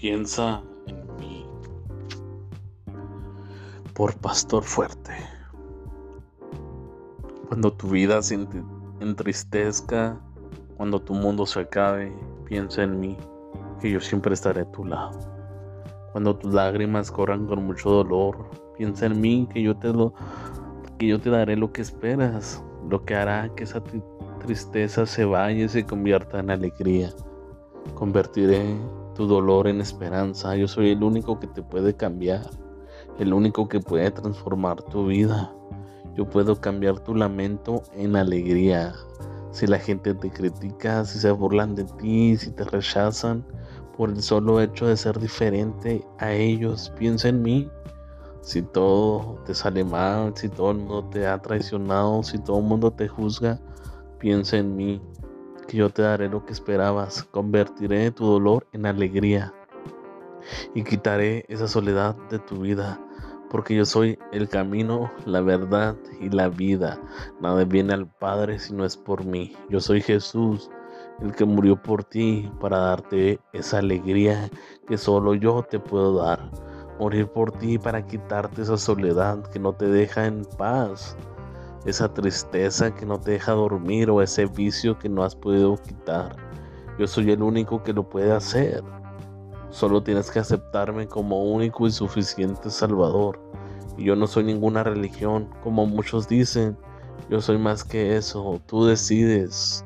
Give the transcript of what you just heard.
Piensa en mí. Por Pastor Fuerte. Cuando tu vida se entristezca, cuando tu mundo se acabe, piensa en mí, que yo siempre estaré a tu lado. Cuando tus lágrimas corran con mucho dolor, piensa en mí, que yo te que yo te daré lo que esperas, lo que hará que esa tristeza se vaya y se convierta en alegría. Convertiré tu dolor en esperanza. Yo soy el único que te puede cambiar, el único que puede transformar tu vida. Yo puedo cambiar tu lamento en alegría. Si la gente te critica, si se burlan de ti, si te rechazan por el solo hecho de ser diferente a ellos, piensa en mí. Si todo te sale mal, si todo el mundo te ha traicionado, si todo el mundo te juzga, piensa en mí yo te daré lo que esperabas, convertiré tu dolor en alegría y quitaré esa soledad de tu vida, porque yo soy el camino, la verdad y la vida. Nada viene al Padre si no es por mí. Yo soy Jesús, el que murió por ti para darte esa alegría que solo yo te puedo dar. Morir por ti para quitarte esa soledad que no te deja en paz esa tristeza que no te deja dormir o ese vicio que no has podido quitar. Yo soy el único que lo puede hacer. Solo tienes que aceptarme como único y suficiente Salvador. Y yo no soy ninguna religión, como muchos dicen. Yo soy más que eso. Tú decides.